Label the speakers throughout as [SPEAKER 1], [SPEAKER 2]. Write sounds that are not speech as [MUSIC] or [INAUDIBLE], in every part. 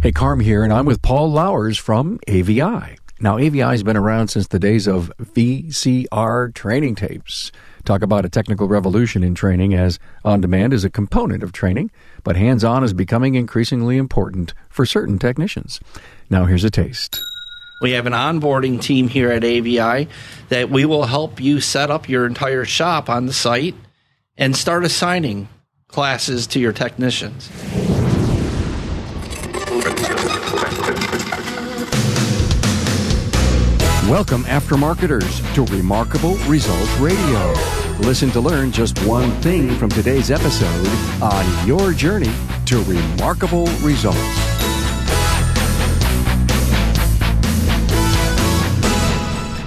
[SPEAKER 1] Hey, Carm here, and I'm with Paul Louwers from AVI. Now, AVI has been around since the days of VCR training tapes. Talk about a technical revolution in training as on demand is a component of training, but hands on is becoming increasingly important for certain technicians. Now, here's a taste.
[SPEAKER 2] We have an onboarding team here at AVI that we will help you set up your entire shop on the site and start assigning classes to your technicians.
[SPEAKER 1] Welcome, aftermarketers, to Remarkable Results Radio. Listen to learn just one thing from today's episode on your journey to remarkable results.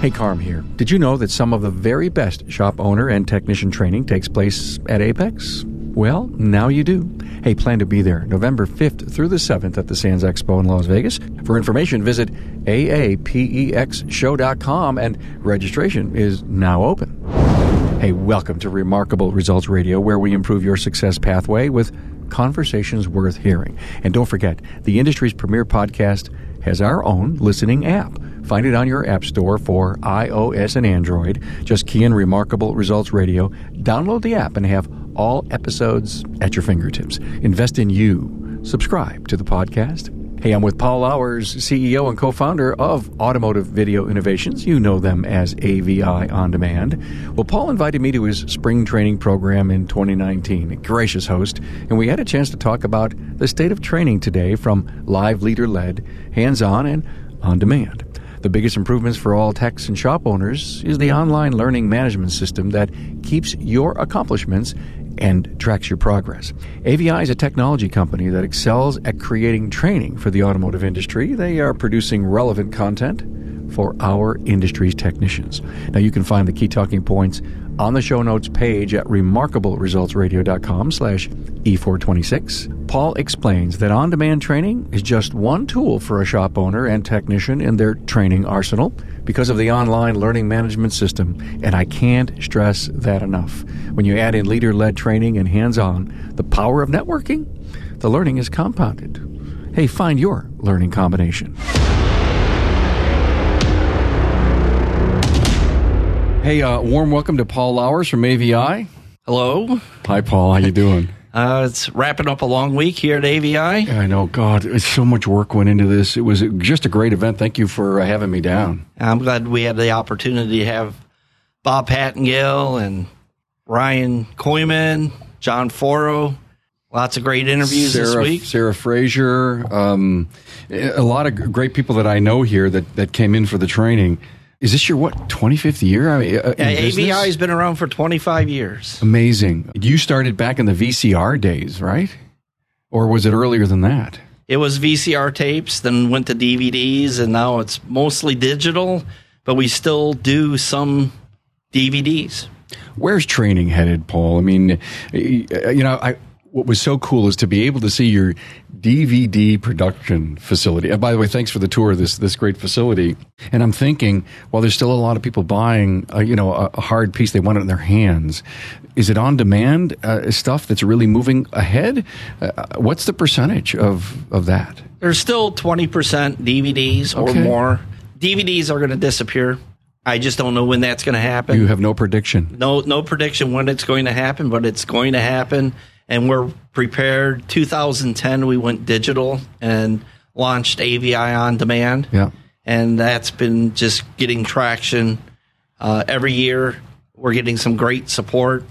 [SPEAKER 1] Hey, Carm here. Did you know that some of the very best shop owner and technician training takes place at AAPEX? Well, now you do. Hey, plan to be there November 5th through the 7th at the Sands Expo in Las Vegas. For information, visit aapexshow.com and registration is now open. Hey, welcome to Remarkable Results Radio, where we improve your success pathway with conversations worth hearing. And don't forget, the industry's premier podcast has our own listening app. Find it on your app store for iOS and Android. Just key in Remarkable Results Radio, download the app, and have all episodes at your fingertips. Invest in you. Subscribe to the podcast. Hey, I'm with Paul Louwers, CEO and co founder of Automotive Video Innovations. You know them as AVI On Demand. Well, Paul invited me to his spring training program in 2019, a gracious host, and we had a chance to talk about the state of training today from live leader led, hands on, and on demand. The biggest improvements for all techs and shop owners is the online learning management system that keeps your accomplishments and tracks your progress. AVI is a technology company that excels at creating training for the automotive industry. They are producing relevant content for our industry's technicians. Now you can find the key talking points on the show notes page at remarkableresultsradio.com slash E426. Paul explains that on-demand training is just one tool for a shop owner and technician in their training arsenal because of the online learning management system, and I can't stress that enough. When you add in leader-led training and hands-on, the power of networking, the learning is compounded. Hey, find your learning combination. Hey, uh, warm welcome to Paul Louwers from AVI.
[SPEAKER 2] Hello.
[SPEAKER 1] Hi, Paul. How you doing? [LAUGHS]
[SPEAKER 2] Uh, it's wrapping up a long week here at AVI.
[SPEAKER 1] I know. God, it's so much work went into this. It was just a great event. Thank you for uh, having me down.
[SPEAKER 2] I'm glad we had the opportunity to have Bob Pattengale and Ryan Koyman, John Foro. Lots of great interviews
[SPEAKER 1] Sarah,
[SPEAKER 2] this week.
[SPEAKER 1] Sarah Frazier, um, a lot of great people that I know here that, that came in for the training. Is this your what 25th year? I mean, uh,
[SPEAKER 2] AVI has been around for 25 years.
[SPEAKER 1] Amazing. You started back in the VCR days, right? Or was it earlier than that?
[SPEAKER 2] It was VCR tapes, then went to DVDs, and now it's mostly digital. But we still do some DVDs.
[SPEAKER 1] Where's training headed, Paul? I mean, you know, I what was so cool is to be able to see your DVD production facility. And by the way, thanks for the tour of this this great facility. And I'm thinking, while there's still a lot of people buying, uh, you know, a, a, hard piece, they want it in their hands. Is it on demand uh, stuff that's really moving ahead? Uh, what's the percentage of of that?
[SPEAKER 2] There's still 20% DVDs or
[SPEAKER 1] Okay.
[SPEAKER 2] more. DVDs are going to disappear. I just don't know when that's going to happen.
[SPEAKER 1] You have no prediction.
[SPEAKER 2] no no prediction when it's going to happen, but it's going to happen, and we're prepared. 2010, we went digital and launched AVI on demand,
[SPEAKER 1] Yeah.
[SPEAKER 2] and that's been just getting traction uh, every year. We're getting some great support.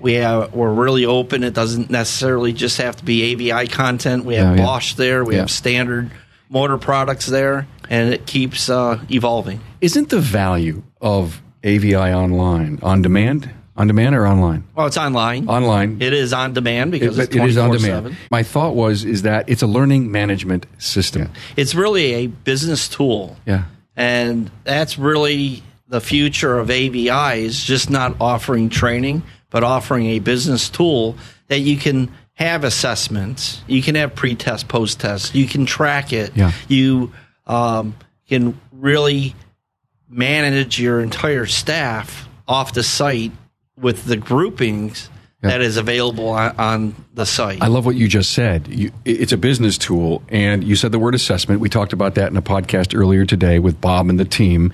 [SPEAKER 2] We have we're really open. It doesn't necessarily just have to be AVI content. We have
[SPEAKER 1] Yeah, yeah.
[SPEAKER 2] Bosch there. We
[SPEAKER 1] Yeah.
[SPEAKER 2] have standard motor products there, and it keeps uh, evolving.
[SPEAKER 1] Isn't the value of AVI online on demand, on demand or online?
[SPEAKER 2] Well, it's online.
[SPEAKER 1] Online.
[SPEAKER 2] It is on demand because
[SPEAKER 1] It-
[SPEAKER 2] it's
[SPEAKER 1] it is on
[SPEAKER 2] 24/7.
[SPEAKER 1] demand. My thought was is that it's a learning management system.
[SPEAKER 2] It's really a business tool.
[SPEAKER 1] Yeah.
[SPEAKER 2] And that's really the future of AVI is just not offering training, but offering a business tool that you can have assessments. You can have pre-test, post-test. You can track it.
[SPEAKER 1] Yeah.
[SPEAKER 2] You um, can really manage your entire staff off the site with the groupings
[SPEAKER 1] Yeah.
[SPEAKER 2] that is available on, on the site.
[SPEAKER 1] I love what you just said. You, it's a business tool, and you said the word assessment. We talked about that in a podcast earlier today with Bob and the team.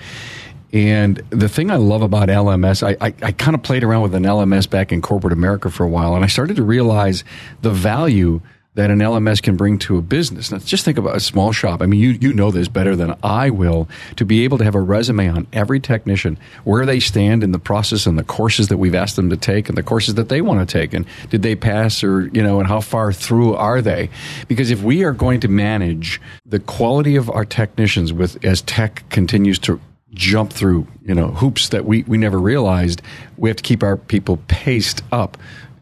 [SPEAKER 1] And the thing I love about LMS, I, I, I kind of played around with an LMS back in corporate America for a while, and I started to realize the value that an LMS can bring to a business. Now, just think about a small shop. I mean, you, you know this better than I will to be able to have a resume on every technician, where they stand in the process and the courses that we've asked them to take and the courses that they want to take. And did they pass or, you know, and how far through are they? Because if we are going to manage the quality of our technicians with, as tech continues to jump through, you know, hoops that we, we never realized, we have to keep our people paced up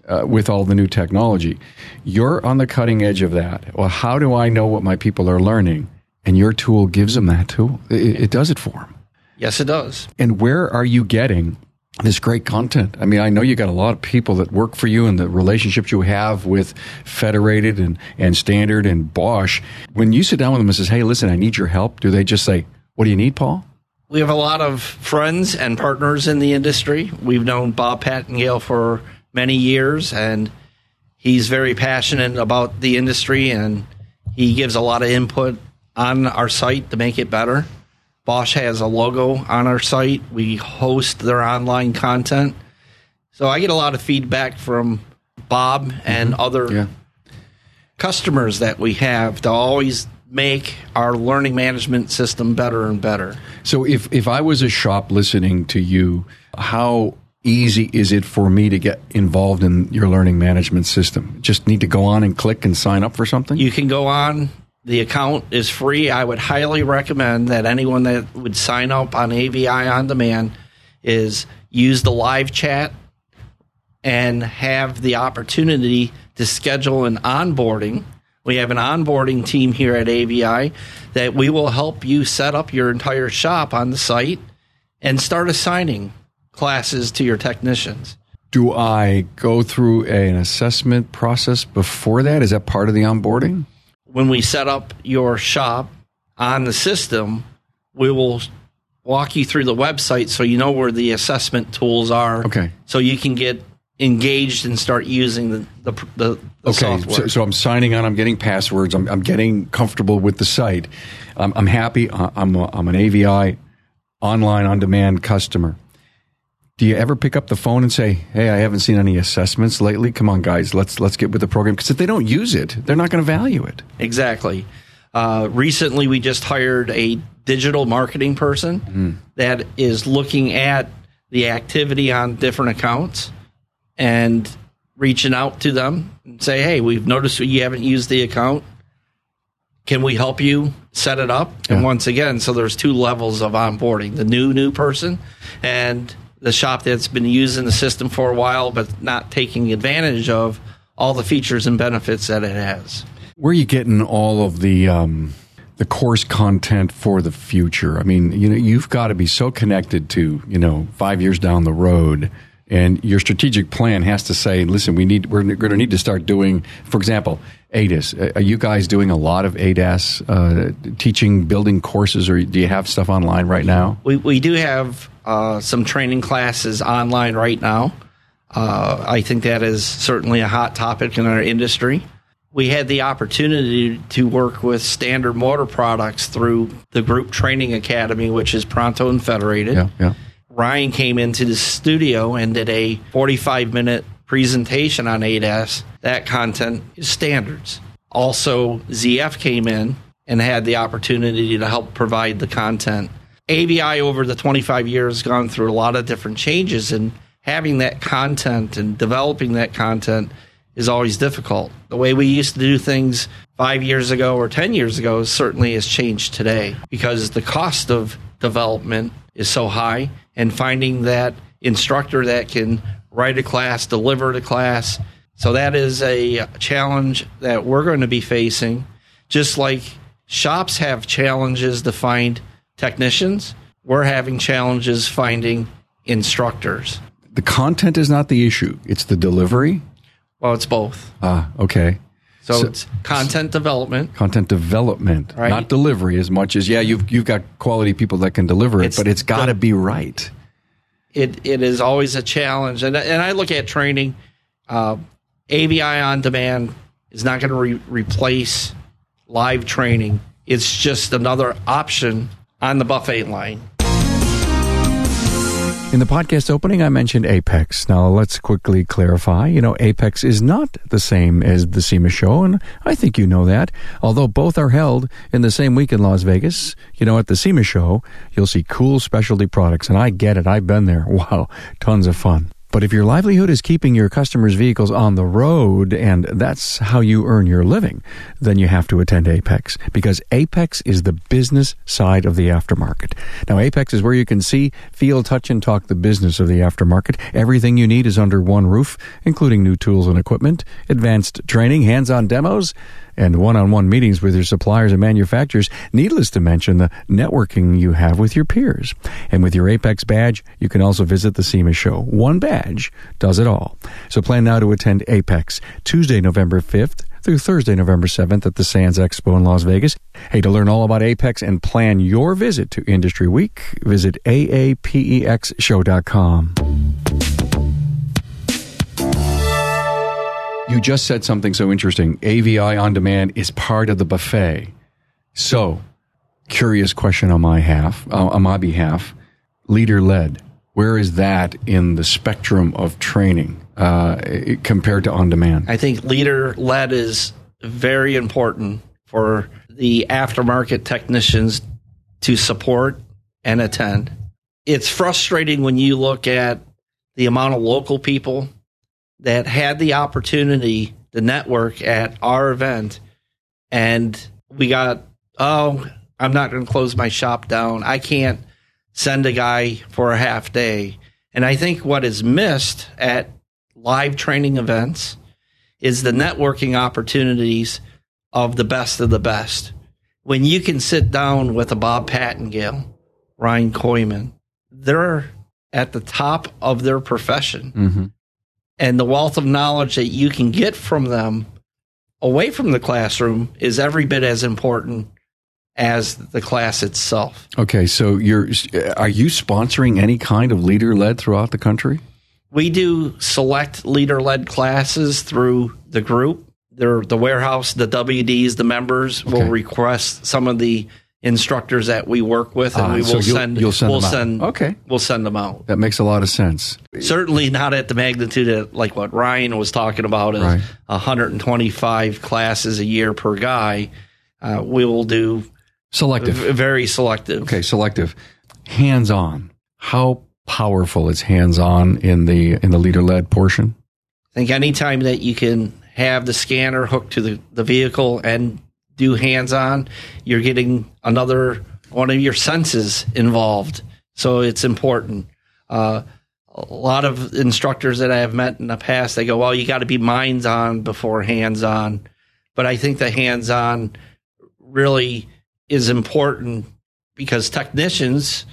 [SPEAKER 1] uh, with all the new technology. You're on the cutting edge of that. Well, how do I know what my people are learning? And your tool gives them that tool. It, it does it for them.
[SPEAKER 2] yes, it does.
[SPEAKER 1] And where are you getting this great content? I mean, I know you got a lot of people that work for you and the relationships you have with Federated and, and Standard and Bosch. When you sit down with them and says, hey, listen, I need your help, do they just say, what do you need, Paul?
[SPEAKER 2] We have a lot of friends and partners in the industry. We've known Bob Pattengale for many years, and he's very passionate about the industry, and he gives a lot of input on our site to make it better. Bosch has a logo on our site. We host their online content. So I get a lot of feedback from Bob and mm-hmm. other
[SPEAKER 1] Yeah.
[SPEAKER 2] customers that we have to always make our learning management system better and better.
[SPEAKER 1] So if, if I was a shop listening to you, how easy is it for me to get involved in your learning management system? Just need to go on and click and sign up for something?
[SPEAKER 2] You can go on. The account is free. I would highly recommend that anyone that would sign up on AVI on demand is use the live chat and have the opportunity to schedule an onboarding. We have an onboarding team here at AVI that we will help you set up your entire shop on the site and start assigning classes to your technicians.
[SPEAKER 1] Do I go through an assessment process before that? Is that part of the onboarding?
[SPEAKER 2] when we set up your shop on the system, we will walk you through the website so you know where the assessment tools are.
[SPEAKER 1] Okay.
[SPEAKER 2] So you can get engaged and start using the the, the, the
[SPEAKER 1] Okay,
[SPEAKER 2] software.
[SPEAKER 1] so, so I'm signing on. I'm getting passwords. I'm, I'm getting comfortable with the site. I'm, I'm happy. I'm, a, I'm an AVI online on demand customer. Do you ever pick up the phone and say, "Hey, I haven't seen any assessments lately. Come on, guys, let's let's get with the program." Because if they don't use it, they're not going to value it.
[SPEAKER 2] Exactly. Uh, recently, we just hired a digital marketing person that is looking at the activity on different accounts and reaching out to them and say, "Hey, we've noticed you haven't used the account. Can we help you set it up?" And once again, so there's two levels of onboarding: the new new person and the shop that's been using the system for a while but not taking advantage of all the features and benefits that it has.
[SPEAKER 1] Where are you getting all of the um, the course content for the future? I mean, you know, you've got to be so connected to you know five years down the road, and your strategic plan has to say, listen, we need we're going to need to start doing, for example, ADAS. Are you guys doing a lot of ADAS uh, teaching, building courses, or do you have stuff online right now?
[SPEAKER 2] We, we do have uh, some training classes online right now. Uh, I think that is certainly a hot topic in our industry. We had the opportunity to work with Standard Motor Products through the Group Training Academy, which is Pronto and Federated.
[SPEAKER 1] Yeah, yeah.
[SPEAKER 2] Ryan came into the studio and did a 45 minute presentation on ADAS. That content is standards. Also, ZF came in and had the opportunity to help provide the content. AVI over the 25 years has gone through a lot of different changes, and having that content and developing that content is always difficult. The way we used to do things five years ago or 10 years ago certainly has changed today because the cost of development is so high, and finding that instructor that can write a class, deliver the class. So that is a challenge that we're going to be facing. Just like shops have challenges to find technicians, we're having challenges finding instructors.
[SPEAKER 1] The content is not the issue; it's the delivery.
[SPEAKER 2] Well, it's both.
[SPEAKER 1] Ah, okay.
[SPEAKER 2] So,
[SPEAKER 1] So-
[SPEAKER 2] it's content development.
[SPEAKER 1] content development,
[SPEAKER 2] Right.
[SPEAKER 1] not delivery as much as yeah, you've you've got quality people that can deliver it,
[SPEAKER 2] It's
[SPEAKER 1] but it's got to be right.
[SPEAKER 2] It it is always a challenge, and and I look at training. Uh, AVI on demand is not going to re- replace live training. It's just another option on the buffet line.
[SPEAKER 1] In the podcast opening, I mentioned AAPEX. Now, let's quickly clarify. You know, AAPEX is not the same as the SEMA show, and I think you know that. Although both are held in the same week in Las Vegas, you know, at the SEMA show, you'll see cool specialty products, and I get it. I've been there. [LAUGHS] Wow, tons of fun. But if your livelihood is keeping your customers' vehicles on the road and that's how you earn your living, then you have to attend AAPEX because AAPEX is the business side of the aftermarket. Now, AAPEX is where you can see, feel, touch, and talk the business of the aftermarket. Everything you need is under one roof, including new tools and equipment, advanced training, hands on demos, and one-on-one meetings with your suppliers and manufacturers, needless to mention the networking you have with your peers. And with your AAPEX badge, you can also visit the SEMA show. One badge does it all. So plan now to attend AAPEX Tuesday, November 5th through Thursday, November 7th at the Sands Expo in Las Vegas. Hey, to learn all about AAPEX and plan your visit to Industry Week, visit aapexshow.com. You just said something so interesting. AVI on demand is part of the buffet. So, curious question on my half, uh, on my behalf. Leader led. Where is that in the spectrum of training uh, compared to on demand?
[SPEAKER 2] I think leader led is very important for the aftermarket technicians to support and attend. It's frustrating when you look at the amount of local people that had the opportunity to network at our event and we got oh i'm not going to close my shop down. I can't send a guy for a half day. And i think what is missed at live training events is the networking opportunities of the best of the best. When you can sit down with a bob pattengale ryan koyman they're at the top of their profession.
[SPEAKER 1] Mm-hmm.
[SPEAKER 2] And the wealth of knowledge that you can get from them away from the classroom is every bit as important as the class itself.
[SPEAKER 1] Okay, so you're are you sponsoring any kind of leader led throughout the country?
[SPEAKER 2] We do select leader led classes through the group. They're the warehouse, the WDs, the members will request some of the instructors that we work with, and
[SPEAKER 1] Ah,
[SPEAKER 2] we
[SPEAKER 1] so
[SPEAKER 2] will
[SPEAKER 1] you'll-
[SPEAKER 2] send.
[SPEAKER 1] you'll send
[SPEAKER 2] we'll
[SPEAKER 1] them out.
[SPEAKER 2] send.
[SPEAKER 1] Okay.
[SPEAKER 2] we'll send them out.
[SPEAKER 1] That makes a lot of sense.
[SPEAKER 2] Certainly not at the magnitude of like what Ryan was talking about, is
[SPEAKER 1] Right.
[SPEAKER 2] 125 classes a year per guy. Uh, we will do
[SPEAKER 1] Selective.
[SPEAKER 2] very selective.
[SPEAKER 1] Okay, selective. Hands on. How powerful is hands on in the in the leader led portion?
[SPEAKER 2] I think anytime that you can have the scanner hooked to the, the vehicle and do hands on, you're getting another one of your senses involved. So it's important. Uh, a lot of instructors that I have met in the past, they go, well, you got to be minds on before hands on. But I think the hands on really is important because technicians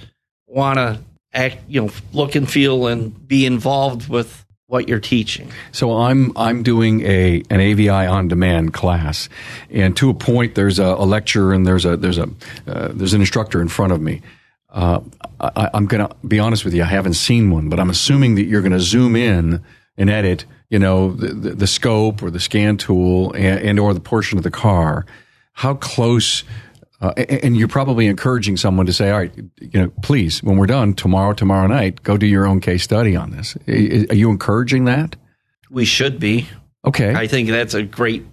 [SPEAKER 2] want to act, you know, look and feel and be involved with what you're teaching.
[SPEAKER 1] So I'm I'm doing a an AVI on demand class, and to a point, there's a, a lecturer and there's a there's a uh, there's an instructor in front of me. Uh, I, I'm going to be honest with you. I haven't seen one, but I'm assuming that you're going to zoom in and edit, you know, the, the, the scope or the scan tool and, and or the portion of the car. How close? Uh, and you're probably encouraging someone to say, "All right, you know, please, when we're done tomorrow, tomorrow night, go do your own case study on this." Are you encouraging that?
[SPEAKER 2] We should be.
[SPEAKER 1] Okay.
[SPEAKER 2] I think that's a great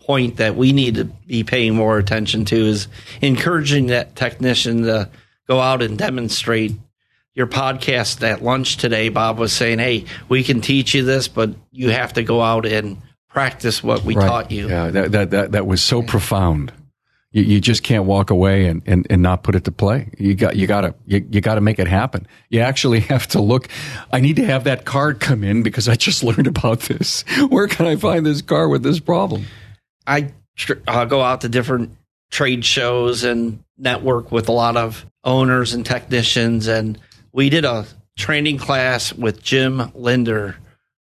[SPEAKER 2] point that we need to be paying more attention to is encouraging that technician to go out and demonstrate your podcast at lunch today. Bob was saying, Hey, we can teach you this, but you have to go out and practice what we
[SPEAKER 1] Right.
[SPEAKER 2] taught you.
[SPEAKER 1] Yeah, that that that, that was so profound. You, you just can't walk away and, and, and not put it to play. You got you got to you, you got to make it happen. You actually [LAUGHS] have to look. I need to have that card come in because I just [LAUGHS] learned about this. Where can I find this car with this problem?
[SPEAKER 2] I tr- uh, go out to different trade shows and network with a lot of owners and technicians. And we did a training class with Jim Linder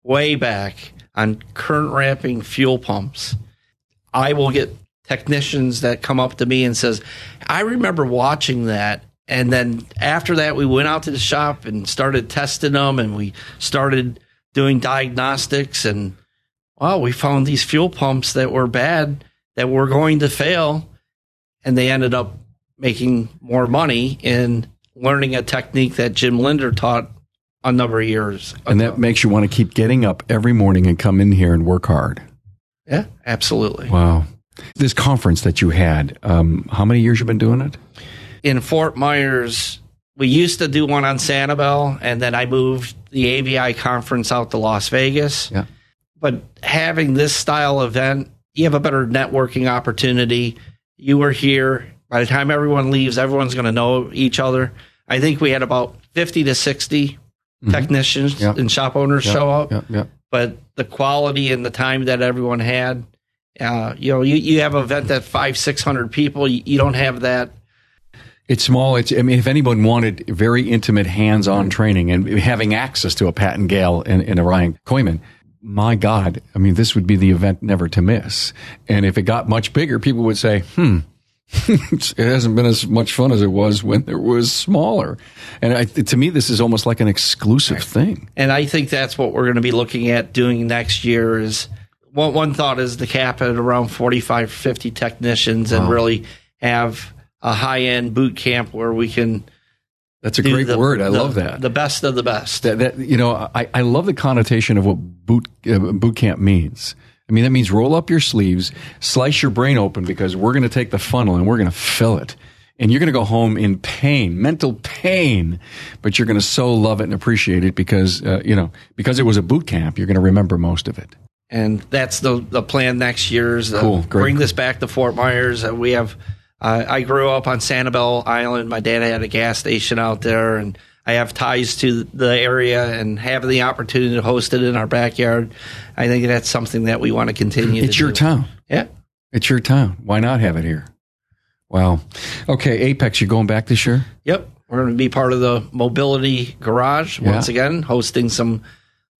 [SPEAKER 2] way back on current ramping fuel pumps. I will get technicians that come up to me and says, I remember watching that. And then after that, we went out to the shop and started testing them and we started doing diagnostics and wow, we found these fuel pumps that were bad that were going to fail, and they ended up making more money in learning a technique that Jim Linder taught a number of years.
[SPEAKER 1] And that makes you want to keep getting up every morning and come in here and work hard.
[SPEAKER 2] Yeah, absolutely.
[SPEAKER 1] Wow. This conference that you had, um, how many years you've been doing it?
[SPEAKER 2] In Fort Myers, we used to do one on Sanibel, and then I moved the AVI conference out to Las Vegas.
[SPEAKER 1] Yeah.
[SPEAKER 2] But having this style event, you have a better networking opportunity. You were here. By the time everyone leaves, everyone's going to know each other. I think we had about 50 to 60 technicians
[SPEAKER 1] Yeah.
[SPEAKER 2] and shop owners
[SPEAKER 1] Yeah,
[SPEAKER 2] show up.
[SPEAKER 1] Yeah, yeah.
[SPEAKER 2] But the quality and the time that everyone had, uh, you know, you, you have an event that five, 600 people, you, you don't have that
[SPEAKER 1] It's small. It's. I mean, if anyone wanted very intimate, hands-on training and having access to a Pattengale and, and a Ryan Koyman, my God, I mean, this would be the event never to miss. And if it got much bigger, people would say, "Hmm, [LAUGHS] it hasn't been as much fun as it was when it was smaller." And I, to me, this is almost like an exclusive thing.
[SPEAKER 2] And I think that's what we're going to be looking at doing next year is one, one thought is to cap at around 45, 50 technicians and really have a high end boot camp where we can
[SPEAKER 1] That's a great
[SPEAKER 2] the-
[SPEAKER 1] word. I
[SPEAKER 2] the-
[SPEAKER 1] love that.
[SPEAKER 2] The best of the best.
[SPEAKER 1] that, that you know I, I love the connotation of what boot uh, boot camp means i mean that means roll up your sleeves slice your brain open because we're going to take the funnel and we're going to fill it and you're going to go home in pain mental pain but you're going to so love it and appreciate it because uh, you know because it was a boot camp you're going to remember most of it
[SPEAKER 2] and that's the the plan next year is
[SPEAKER 1] Cool.
[SPEAKER 2] Bring this back to Fort Myers. Uh, we have. Uh, I grew up on Sanibel Island. My dad had a gas station out there, and I have ties to the area and have the opportunity to host it in our backyard. I think that's something that we want to continue.
[SPEAKER 1] it's
[SPEAKER 2] to
[SPEAKER 1] your
[SPEAKER 2] do.
[SPEAKER 1] town
[SPEAKER 2] Yeah.
[SPEAKER 1] it's your town why not have it here wow okay AAPEX you're going back this year
[SPEAKER 2] Yep. We're going to be part of the mobility garage
[SPEAKER 1] Yeah.
[SPEAKER 2] once again, hosting some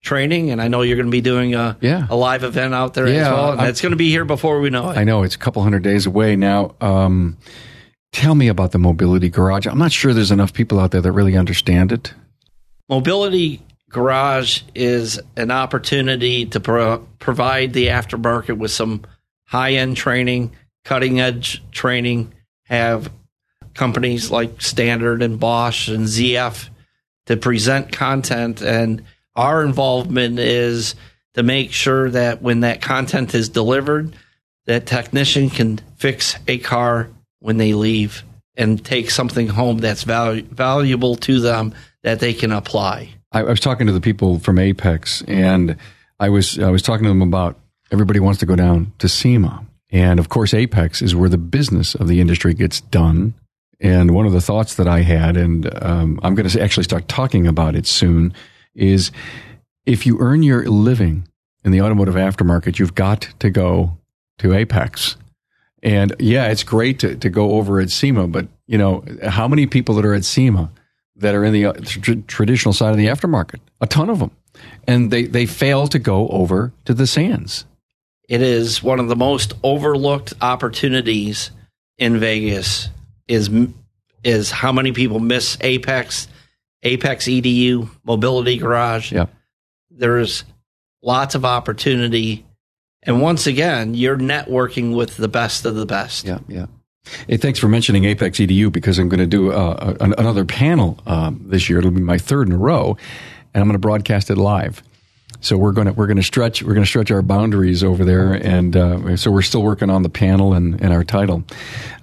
[SPEAKER 2] training. And I know you're going to be doing a,
[SPEAKER 1] Yeah.
[SPEAKER 2] a live event out there as well. And
[SPEAKER 1] I'm-
[SPEAKER 2] that's going to be here before we know it.
[SPEAKER 1] I know it's a couple hundred days away now. Um, tell me about the mobility garage. I'm not sure there's enough people out there that really understand it.
[SPEAKER 2] Mobility Garage is an opportunity to pro- provide the aftermarket with some high end training, cutting edge training, have companies like Standard and Bosch and ZF to present content. And our involvement is to make sure that when that content is delivered, that technician can fix a car when they leave and take something home that's valu- valuable to them that they can apply.
[SPEAKER 1] I, I was talking to the people from AAPEX, and I was I was talking to them about everybody wants to go down to SEMA, and of course AAPEX is where the business of the industry gets done. And one of the thoughts that I had, and um, I'm going to actually start talking about it soon, is if you earn your living in the automotive aftermarket, you've got to go to AAPEX. And yeah, it's great to, to go over at SEMA, but you know, how many people that are at SEMA that are in the uh, tr- traditional side of the aftermarket? A ton of them. And they, they fail to go over to the sands.
[SPEAKER 2] It is one of the most overlooked opportunities in Vegas. Is is how many people miss AAPEX, AAPEX EDU, Mobility Garage.
[SPEAKER 1] Yeah.
[SPEAKER 2] There's lots of opportunity, and once again, you're networking with the best of the best.
[SPEAKER 1] Yeah, yeah. Hey, thanks for mentioning AAPEX EDU because I'm going to do uh, another panel um, this year. It'll be my third in a row, and I'm going to broadcast it live. So we're going to we're going to stretch we're going to stretch our boundaries over there, and uh, so we're still working on the panel and, and our title.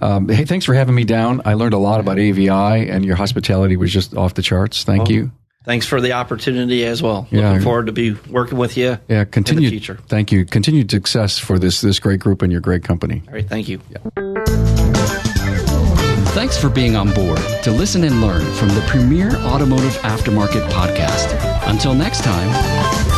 [SPEAKER 1] Um, hey, thanks for having me down. I learned a lot about AVI, and your hospitality was just off the charts. Thank you.
[SPEAKER 2] Thanks for the opportunity as well.
[SPEAKER 1] Yeah.
[SPEAKER 2] Looking forward to be working with you.
[SPEAKER 1] Yeah, continued.
[SPEAKER 2] future.
[SPEAKER 1] Thank you. Continued success for this this great group and your great company.
[SPEAKER 2] All right, thank you.
[SPEAKER 3] Thanks for being on board to listen and learn from the premier automotive aftermarket podcast. Until next time,